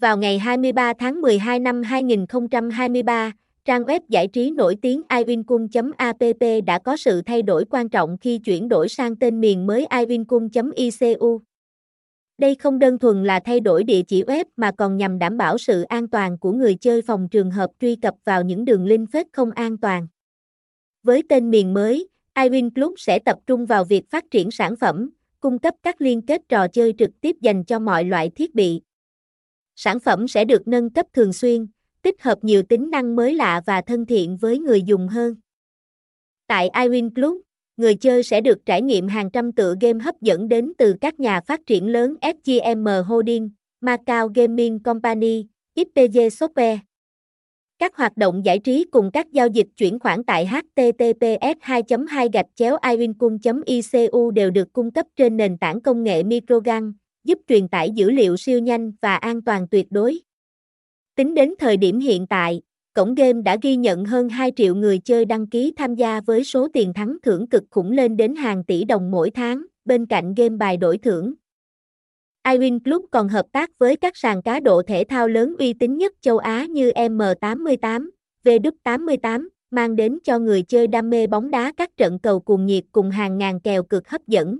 Vào ngày 23 tháng 12 năm 2023, trang web giải trí nổi tiếng iWinCung.app đã có sự thay đổi quan trọng khi chuyển đổi sang tên miền mới iWinCung.icu. Đây không đơn thuần là thay đổi địa chỉ web mà còn nhằm đảm bảo sự an toàn của người chơi phòng trường hợp truy cập vào những đường link phết không an toàn. Với tên miền mới, iWin Club sẽ tập trung vào việc phát triển sản phẩm, cung cấp các liên kết trò chơi trực tiếp dành cho mọi loại thiết bị. Sản phẩm sẽ được nâng cấp thường xuyên, tích hợp nhiều tính năng mới lạ và thân thiện với người dùng hơn. Tại iWin Club, người chơi sẽ được trải nghiệm hàng trăm tựa game hấp dẫn đến từ các nhà phát triển lớn FGM Holding, Macau Gaming Company, XPG Software. Các hoạt động giải trí cùng các giao dịch chuyển khoản tại https 2 2 gạch chéo iwincun.icu đều được cung cấp trên nền tảng công nghệ Microgang, giúp truyền tải dữ liệu siêu nhanh và an toàn tuyệt đối. Tính đến thời điểm hiện tại, cổng game đã ghi nhận hơn 2 triệu người chơi đăng ký tham gia với số tiền thắng thưởng cực khủng lên đến hàng tỷ đồng mỗi tháng, bên cạnh game bài đổi thưởng. iWin Club còn hợp tác với các sàn cá độ thể thao lớn uy tín nhất châu Á như M88, V88, mang đến cho người chơi đam mê bóng đá các trận cầu cuồng nhiệt cùng hàng ngàn kèo cực hấp dẫn.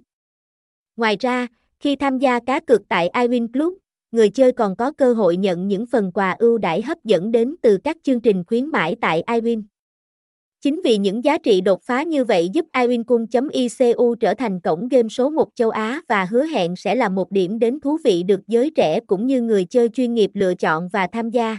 Ngoài ra, khi tham gia cá cược tại iWin Club, người chơi còn có cơ hội nhận những phần quà ưu đãi hấp dẫn đến từ các chương trình khuyến mãi tại iWin. Chính vì những giá trị đột phá như vậy giúp iwincung.icu trở thành cổng game số 1 châu Á và hứa hẹn sẽ là một điểm đến thú vị được giới trẻ cũng như người chơi chuyên nghiệp lựa chọn và tham gia.